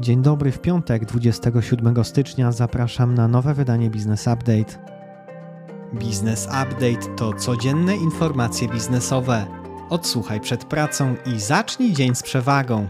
Dzień dobry, w piątek 27 stycznia zapraszam na nowe wydanie Business Update. Business Update to codzienne informacje biznesowe. Odsłuchaj przed pracą i zacznij dzień z przewagą.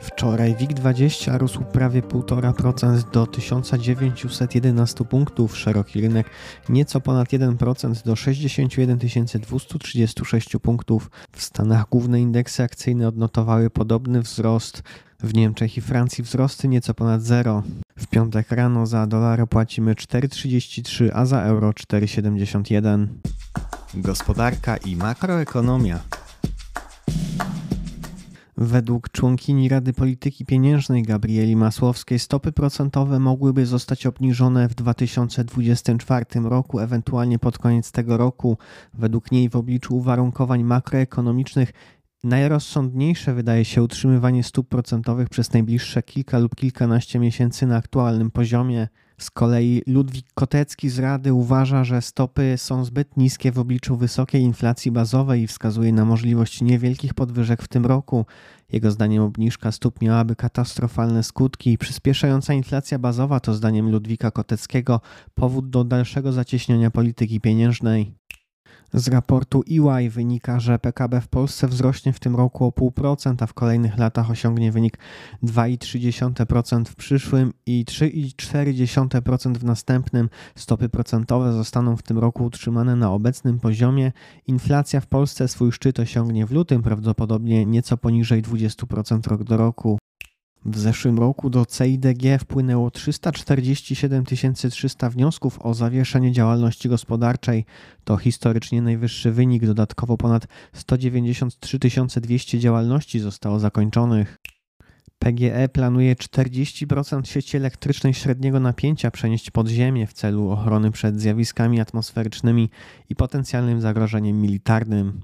Wczoraj WIG20 rósł prawie 1,5% do 1911 punktów, szeroki rynek nieco ponad 1% do 61 236 punktów. W Stanach główne indeksy akcyjne odnotowały podobny wzrost. W Niemczech i Francji wzrosty nieco ponad zero. W piątek rano za dolar płacimy 4,33, a za euro 4,71. Gospodarka i makroekonomia. Według członkini Rady Polityki Pieniężnej Gabrieli Masłowskiej stopy procentowe mogłyby zostać obniżone w 2024 roku, ewentualnie pod koniec tego roku. Według niej w obliczu uwarunkowań makroekonomicznych Najrozsądniejsze wydaje się utrzymywanie stóp procentowych przez najbliższe kilka lub kilkanaście miesięcy na aktualnym poziomie. Z kolei Ludwik Kotecki z Rady uważa, że stopy są zbyt niskie w obliczu wysokiej inflacji bazowej i wskazuje na możliwość niewielkich podwyżek w tym roku. Jego zdaniem obniżka stóp miałaby katastrofalne skutki i przyspieszająca inflacja bazowa to zdaniem Ludwika Koteckiego powód do dalszego zacieśniania polityki pieniężnej. Z raportu EY wynika, że PKB w Polsce wzrośnie w tym roku o 0,5%, a w kolejnych latach osiągnie wynik 2,3% w przyszłym i 3,4% w następnym. Stopy procentowe zostaną w tym roku utrzymane na obecnym poziomie. Inflacja w Polsce swój szczyt osiągnie w lutym, prawdopodobnie nieco poniżej 20% rok do roku. W zeszłym roku do CIDG wpłynęło 347 300 wniosków o zawieszenie działalności gospodarczej. To historycznie najwyższy wynik. Dodatkowo ponad 193 200 działalności zostało zakończonych. PGE planuje 40% sieci elektrycznej średniego napięcia przenieść pod ziemię w celu ochrony przed zjawiskami atmosferycznymi i potencjalnym zagrożeniem militarnym.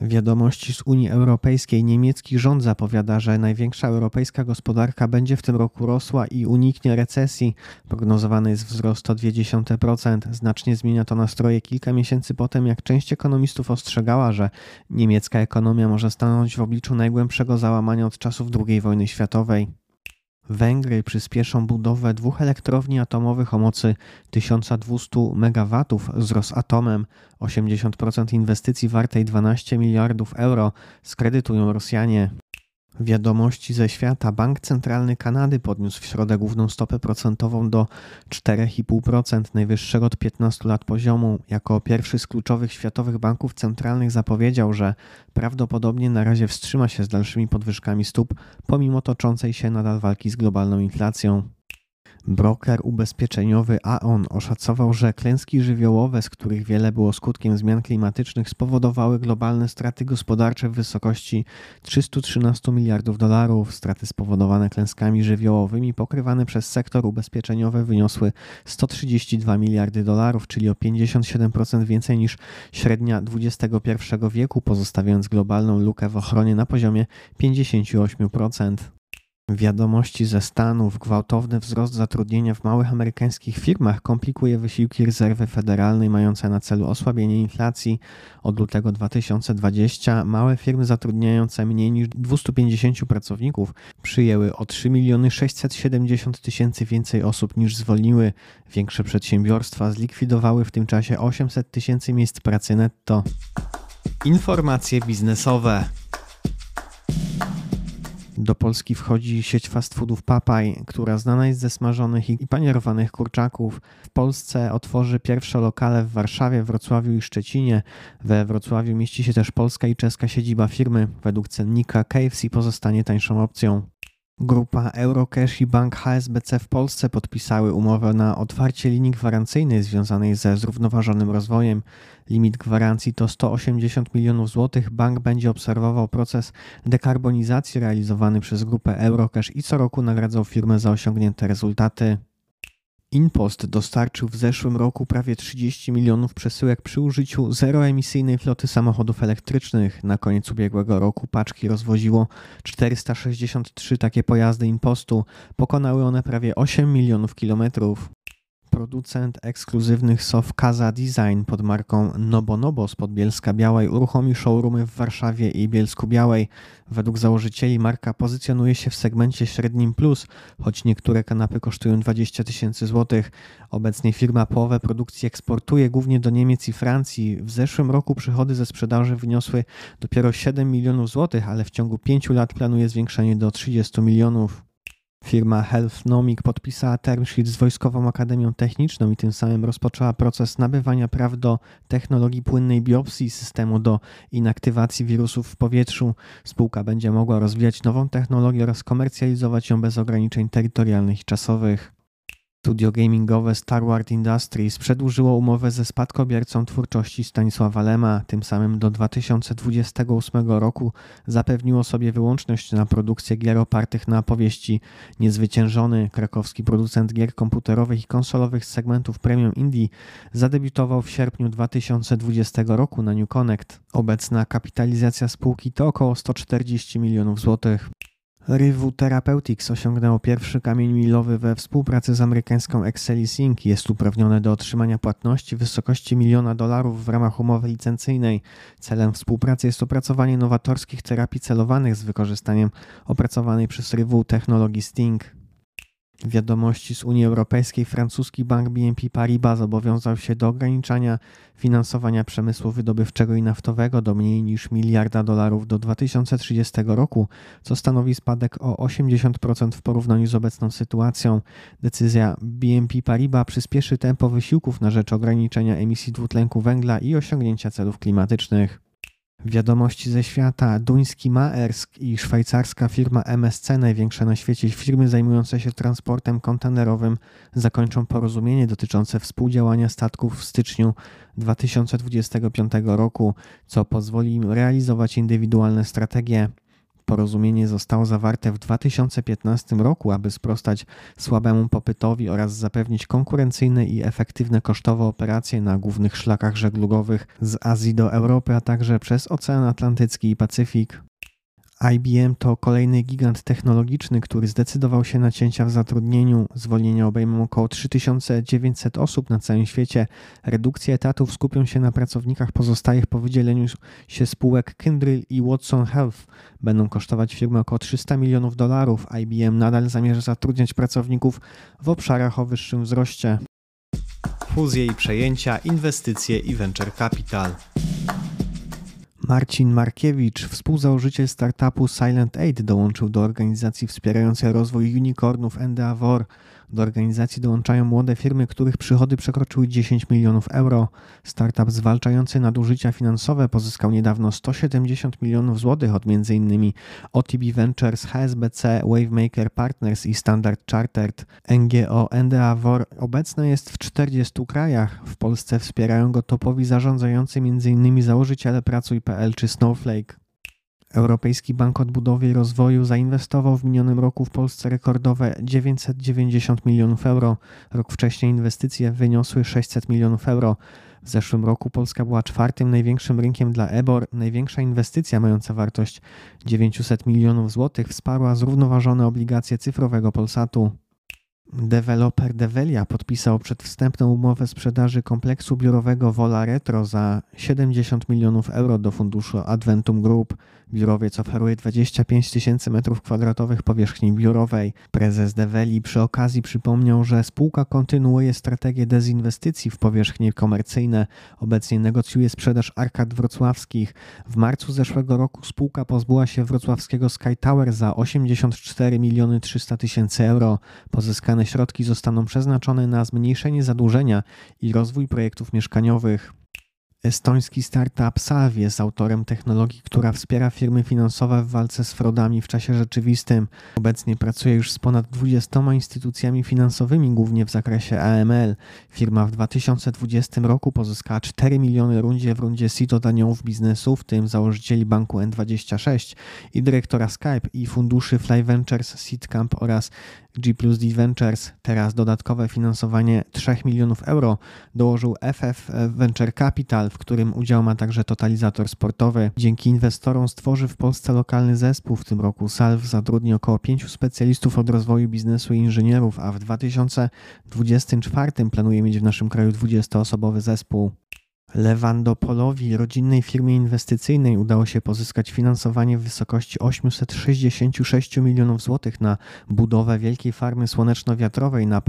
Wiadomości z Unii Europejskiej. Niemiecki rząd zapowiada, że największa europejska gospodarka będzie w tym roku rosła i uniknie recesji. Prognozowany jest wzrost o 0,2%. Znacznie zmienia to nastroje kilka miesięcy potem, jak część ekonomistów ostrzegała, że niemiecka ekonomia może stanąć w obliczu najgłębszego załamania od czasów II wojny światowej. Węgry przyspieszą budowę dwóch elektrowni atomowych o mocy 1200 MW z Rosatomem. 80% inwestycji wartej 12 miliardów euro skredytują Rosjanie. Wiadomości ze świata. Bank Centralny Kanady podniósł w środę główną stopę procentową do 4,5%, najwyższego od 15 lat poziomu. Jako pierwszy z kluczowych światowych banków centralnych zapowiedział, że prawdopodobnie na razie wstrzyma się z dalszymi podwyżkami stóp, pomimo toczącej się nadal walki z globalną inflacją. Broker ubezpieczeniowy Aon oszacował, że klęski żywiołowe, z których wiele było skutkiem zmian klimatycznych, spowodowały globalne straty gospodarcze w wysokości 313 miliardów dolarów. Straty spowodowane klęskami żywiołowymi pokrywane przez sektor ubezpieczeniowy wyniosły 132 miliardy dolarów, czyli o 57% więcej niż średnia XXI wieku, pozostawiając globalną lukę w ochronie na poziomie 58%. Wiadomości ze Stanów. Gwałtowny wzrost zatrudnienia w małych amerykańskich firmach komplikuje wysiłki rezerwy federalnej mające na celu osłabienie inflacji. Od lutego 2020 małe firmy zatrudniające mniej niż 250 pracowników przyjęły o 3 miliony 670 tysięcy więcej osób niż zwolniły. Większe przedsiębiorstwa zlikwidowały w tym czasie 800 tysięcy miejsc pracy netto. Informacje biznesowe. Do Polski wchodzi sieć fast foodów Papaj, która znana jest ze smażonych i panierowanych kurczaków. W Polsce otworzy pierwsze lokale w Warszawie, Wrocławiu i Szczecinie. We Wrocławiu mieści się też polska i czeska siedziba firmy. Według cennika KFC pozostanie tańszą opcją. Grupa Eurocash i bank HSBC w Polsce podpisały umowę na otwarcie linii gwarancyjnej związanej ze zrównoważonym rozwojem. Limit gwarancji to 180 milionów złotych. Bank będzie obserwował proces dekarbonizacji realizowany przez grupę Eurocash i co roku nagradzał firmę za osiągnięte rezultaty. InPost dostarczył w zeszłym roku prawie 30 milionów przesyłek przy użyciu zeroemisyjnej floty samochodów elektrycznych. Na koniec ubiegłego roku paczki rozwoziło 463 takie pojazdy InPostu. Pokonały one prawie 8 milionów kilometrów. Producent ekskluzywnych sof Casa Design pod marką Nobonobo z Podbielska Białej uruchomi showroomy w Warszawie i Bielsku Białej. Według założycieli marka pozycjonuje się w segmencie średnim plus, choć niektóre kanapy kosztują 20 tysięcy złotych. Obecnie firma połowę produkcji eksportuje głównie do Niemiec i Francji. W zeszłym roku przychody ze sprzedaży wyniosły dopiero 7 milionów złotych, ale w ciągu 5 lat planuje zwiększenie do 30 milionów. Firma Healthnomic podpisała term sheet z Wojskową Akademią Techniczną i tym samym rozpoczęła proces nabywania praw do technologii płynnej biopsji systemu do inaktywacji wirusów w powietrzu. Spółka będzie mogła rozwijać nową technologię oraz komercjalizować ją bez ograniczeń terytorialnych i czasowych. Studio gamingowe Starward Industries przedłużyło umowę ze spadkobiercą twórczości Stanisława Lema, tym samym do 2028 roku zapewniło sobie wyłączność na produkcję gier opartych na powieści Niezwyciężony. Krakowski producent gier komputerowych i konsolowych z segmentów Premium Indie zadebiutował w sierpniu 2020 roku na New Connect. Obecna kapitalizacja spółki to około 140 milionów złotych. Rivu Therapeutics osiągnęło pierwszy kamień milowy we współpracy z amerykańską Excelis Inc. Jest uprawnione do otrzymania płatności w wysokości miliona dolarów w ramach umowy licencyjnej. Celem współpracy jest opracowanie nowatorskich terapii celowanych z wykorzystaniem opracowanej przez Rivu technologii Sting. Wiadomości z Unii Europejskiej francuski bank BNP Paribas zobowiązał się do ograniczania finansowania przemysłu wydobywczego i naftowego do mniej niż miliarda dolarów do 2030 roku, co stanowi spadek o 80% w porównaniu z obecną sytuacją. Decyzja BNP Paribas przyspieszy tempo wysiłków na rzecz ograniczenia emisji dwutlenku węgla i osiągnięcia celów klimatycznych. Wiadomości ze świata. Duński Maersk i szwajcarska firma MSC, największe na świecie firmy zajmujące się transportem kontenerowym, zakończą porozumienie dotyczące współdziałania statków w styczniu 2025 roku, co pozwoli im realizować indywidualne strategie. Porozumienie zostało zawarte w 2015 roku, aby sprostać słabemu popytowi oraz zapewnić konkurencyjne i efektywne kosztowo operacje na głównych szlakach żeglugowych z Azji do Europy, a także przez Ocean Atlantycki i Pacyfik. IBM to kolejny gigant technologiczny, który zdecydował się na cięcia w zatrudnieniu. Zwolnienia obejmą około 3900 osób na całym świecie. Redukcje etatów skupią się na pracownikach pozostałych po wydzieleniu się spółek Kyndryl i Watson Health. Będą kosztować firmy około 300 milionów dolarów. IBM nadal zamierza zatrudniać pracowników w obszarach o wyższym wzroście. Fuzje i przejęcia, inwestycje i venture capital. Marcin Markiewicz, współzałożyciel startupu Silent Aid, dołączył do organizacji wspierającej rozwój unicornów Endeavor. Do organizacji dołączają młode firmy, których przychody przekroczyły 10 milionów euro. Startup zwalczający nadużycia finansowe pozyskał niedawno 170 milionów złotych od m.in. OTB Ventures, HSBC, Wavemaker Partners i Standard Chartered. NGO Endeavor obecne jest w 40 krajach. W Polsce wspierają go topowi zarządzający m.in. założyciele Pracuj.pl czy Snowflake. Europejski Bank Odbudowy i Rozwoju zainwestował w minionym roku w Polsce rekordowe 990 milionów euro. Rok wcześniej inwestycje wyniosły 600 milionów euro. W zeszłym roku Polska była czwartym największym rynkiem dla EBOR. Największa inwestycja mająca wartość 900 milionów złotych wsparła zrównoważone obligacje cyfrowego Polsatu. Deweloper Develia podpisał przedwstępną umowę sprzedaży kompleksu biurowego Vola Retro za 70 milionów euro do funduszu Adventum Group. Biurowiec oferuje 25 tysięcy m2 powierzchni biurowej. Prezes Develi przy okazji przypomniał, że spółka kontynuuje strategię dezinwestycji w powierzchnie komercyjne. Obecnie negocjuje sprzedaż arkad wrocławskich. W marcu zeszłego roku spółka pozbyła się wrocławskiego Sky Tower za 84 miliony 300 tysięcy euro. Pozyskane środki zostaną przeznaczone na zmniejszenie zadłużenia i rozwój projektów mieszkaniowych. Estoński startup Salvi jest autorem technologii, która wspiera firmy finansowe w walce z fraudami w czasie rzeczywistym. Obecnie pracuje już z ponad 20 instytucjami finansowymi, głównie w zakresie AML. Firma w 2020 roku pozyskała 4 miliony rundzie w rundzie seed od biznesu, w tym założycieli banku N26 i dyrektora Skype i funduszy Fly Ventures, Seed Camp oraz G plus D Ventures. Teraz dodatkowe finansowanie 3 milionów euro dołożył FF Venture Capital w którym udział ma także totalizator sportowy. Dzięki inwestorom stworzy w Polsce lokalny zespół. W tym roku Salv zatrudni około pięciu specjalistów od rozwoju biznesu i inżynierów, a w 2024 planuje mieć w naszym kraju 20-osobowy zespół. Lewandopolowi, rodzinnej firmie inwestycyjnej, udało się pozyskać finansowanie w wysokości 866 milionów złotych na budowę wielkiej farmy słoneczno-wiatrowej na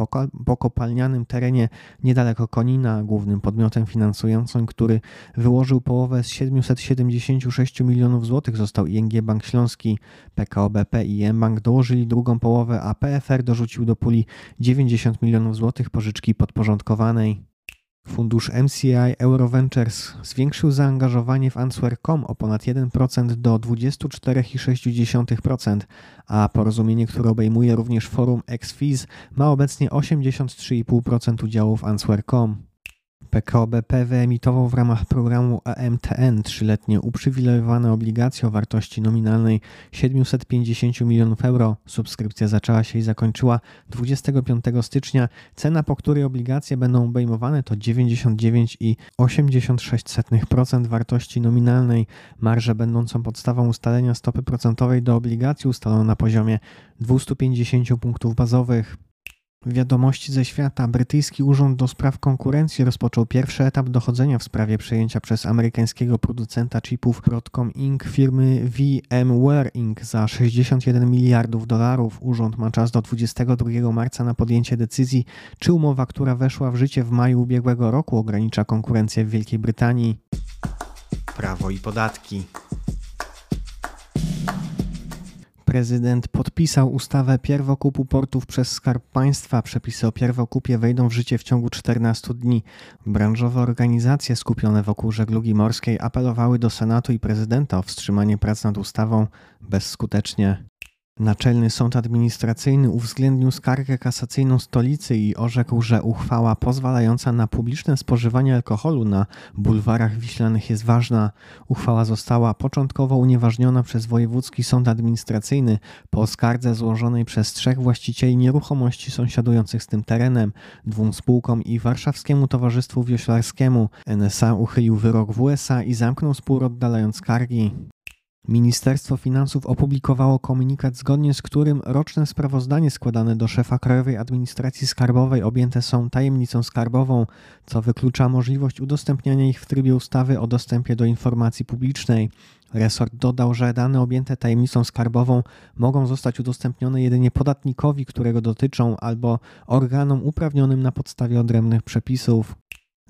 pokopalnianym terenie niedaleko Konina. Głównym podmiotem finansującym, który wyłożył połowę z 776 milionów złotych został ING Bank Śląski. PKO BP i mBank dołożyli drugą połowę, a PFR dorzucił do puli 90 milionów złotych pożyczki podporządkowanej. Fundusz MCI Euroventures zwiększył zaangażowanie w Answer.com o ponad 1% do 24,6%, a porozumienie, które obejmuje również forum XFIZ, ma obecnie 83,5% udziału w Answer.com. PKO BP wyemitował w ramach programu AMTN trzyletnie uprzywilejowane obligacje o wartości nominalnej 750 milionów euro. Subskrypcja zaczęła się i zakończyła 25 stycznia. Cena, po której obligacje będą obejmowane to 99,86% wartości nominalnej. Marżę będącą podstawą ustalenia stopy procentowej do obligacji ustalono na poziomie 250 punktów bazowych. Wiadomości ze świata. Brytyjski Urząd do Spraw Konkurencji rozpoczął pierwszy etap dochodzenia w sprawie przejęcia przez amerykańskiego producenta chipów Broadcom Inc. firmy VMware Inc. za 61 miliardów dolarów. Urząd ma czas do 22 marca na podjęcie decyzji, czy umowa, która weszła w życie w maju ubiegłego roku, ogranicza konkurencję w Wielkiej Brytanii. Prawo i podatki prezydent podpisał ustawę pierwokupu portów przez Skarb Państwa. Przepisy o pierwokupie wejdą w życie w ciągu 14 dni. Branżowe organizacje skupione wokół żeglugi morskiej apelowały do Senatu i prezydenta o wstrzymanie prac nad ustawą bezskutecznie. Naczelny Sąd Administracyjny uwzględnił skargę kasacyjną stolicy i orzekł, że uchwała pozwalająca na publiczne spożywanie alkoholu na bulwarach wiślanych jest ważna. Uchwała została początkowo unieważniona przez Wojewódzki Sąd Administracyjny po skardze złożonej przez trzech właścicieli nieruchomości sąsiadujących z tym terenem, dwóm spółkom i Warszawskiemu Towarzystwu Wioślarskiemu. NSA uchylił wyrok w USA i zamknął spór oddalając skargi. Ministerstwo Finansów opublikowało komunikat, zgodnie z którym roczne sprawozdanie składane do szefa Krajowej Administracji Skarbowej objęte są tajemnicą skarbową, co wyklucza możliwość udostępniania ich w trybie ustawy o dostępie do informacji publicznej. Resort dodał, że dane objęte tajemnicą skarbową mogą zostać udostępnione jedynie podatnikowi, którego dotyczą, albo organom uprawnionym na podstawie odrębnych przepisów.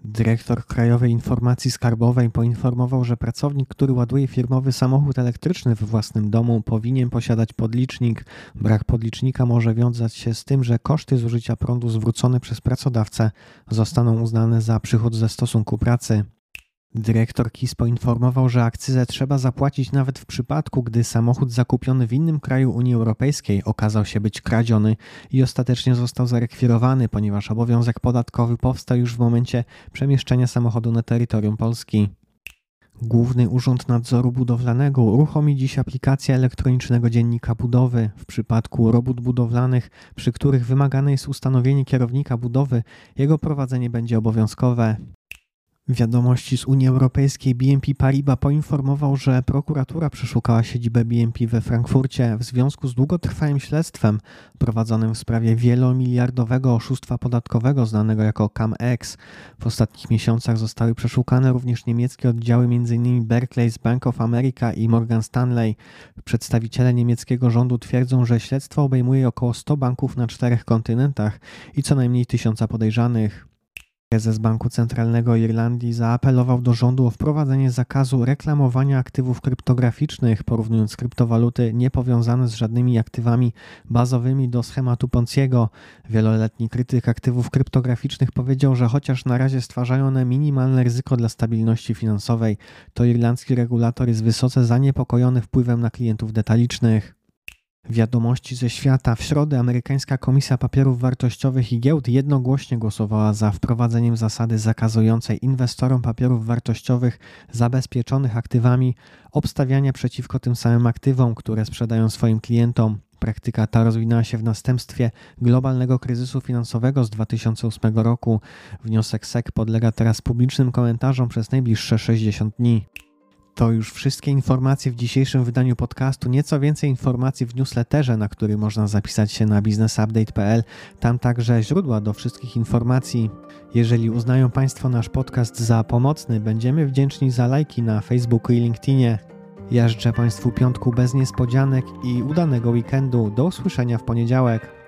Dyrektor Krajowej Informacji Skarbowej poinformował, że pracownik, który ładuje firmowy samochód elektryczny w własnym domu, powinien posiadać podlicznik. Brak podlicznika może wiązać się z tym, że koszty zużycia prądu zwrócone przez pracodawcę zostaną uznane za przychód ze stosunku pracy. Dyrektor KIS poinformował, że akcyzę trzeba zapłacić nawet w przypadku, gdy samochód zakupiony w innym kraju Unii Europejskiej okazał się być kradziony i ostatecznie został zarekwirowany, ponieważ obowiązek podatkowy powstał już w momencie przemieszczenia samochodu na terytorium Polski. Główny Urząd Nadzoru Budowlanego uruchomi dziś aplikację elektronicznego dziennika budowy. W przypadku robót budowlanych, przy których wymagane jest ustanowienie kierownika budowy, jego prowadzenie będzie obowiązkowe. Wiadomości z Unii Europejskiej BNP Paribas poinformował, że prokuratura przeszukała siedzibę BNP we Frankfurcie w związku z długotrwałym śledztwem prowadzonym w sprawie wielomiliardowego oszustwa podatkowego znanego jako CAMEX. W ostatnich miesiącach zostały przeszukane również niemieckie oddziały m.in. Barclays Bank of America i Morgan Stanley. Przedstawiciele niemieckiego rządu twierdzą, że śledztwo obejmuje około 100 banków na czterech kontynentach i co najmniej tysiąca podejrzanych. Prezes Banku Centralnego Irlandii zaapelował do rządu o wprowadzenie zakazu reklamowania aktywów kryptograficznych, porównując kryptowaluty niepowiązane z żadnymi aktywami bazowymi do schematu Ponciego. Wieloletni krytyk aktywów kryptograficznych powiedział, że chociaż na razie stwarzają one minimalne ryzyko dla stabilności finansowej, to irlandzki regulator jest wysoce zaniepokojony wpływem na klientów detalicznych. Wiadomości ze świata. W środę amerykańska Komisja Papierów Wartościowych i Giełd jednogłośnie głosowała za wprowadzeniem zasady zakazującej inwestorom papierów wartościowych zabezpieczonych aktywami obstawiania przeciwko tym samym aktywom, które sprzedają swoim klientom. Praktyka ta rozwinęła się w następstwie globalnego kryzysu finansowego z 2008 roku. Wniosek SEC podlega teraz publicznym komentarzom przez najbliższe 60 dni. To już wszystkie informacje w dzisiejszym wydaniu podcastu. Nieco więcej informacji w newsletterze, na który można zapisać się na businessupdate.pl. Tam także źródła do wszystkich informacji. Jeżeli uznają Państwo nasz podcast za pomocny, będziemy wdzięczni za lajki na Facebooku i LinkedInie. Ja życzę Państwu piątku bez niespodzianek i udanego weekendu. Do usłyszenia w poniedziałek.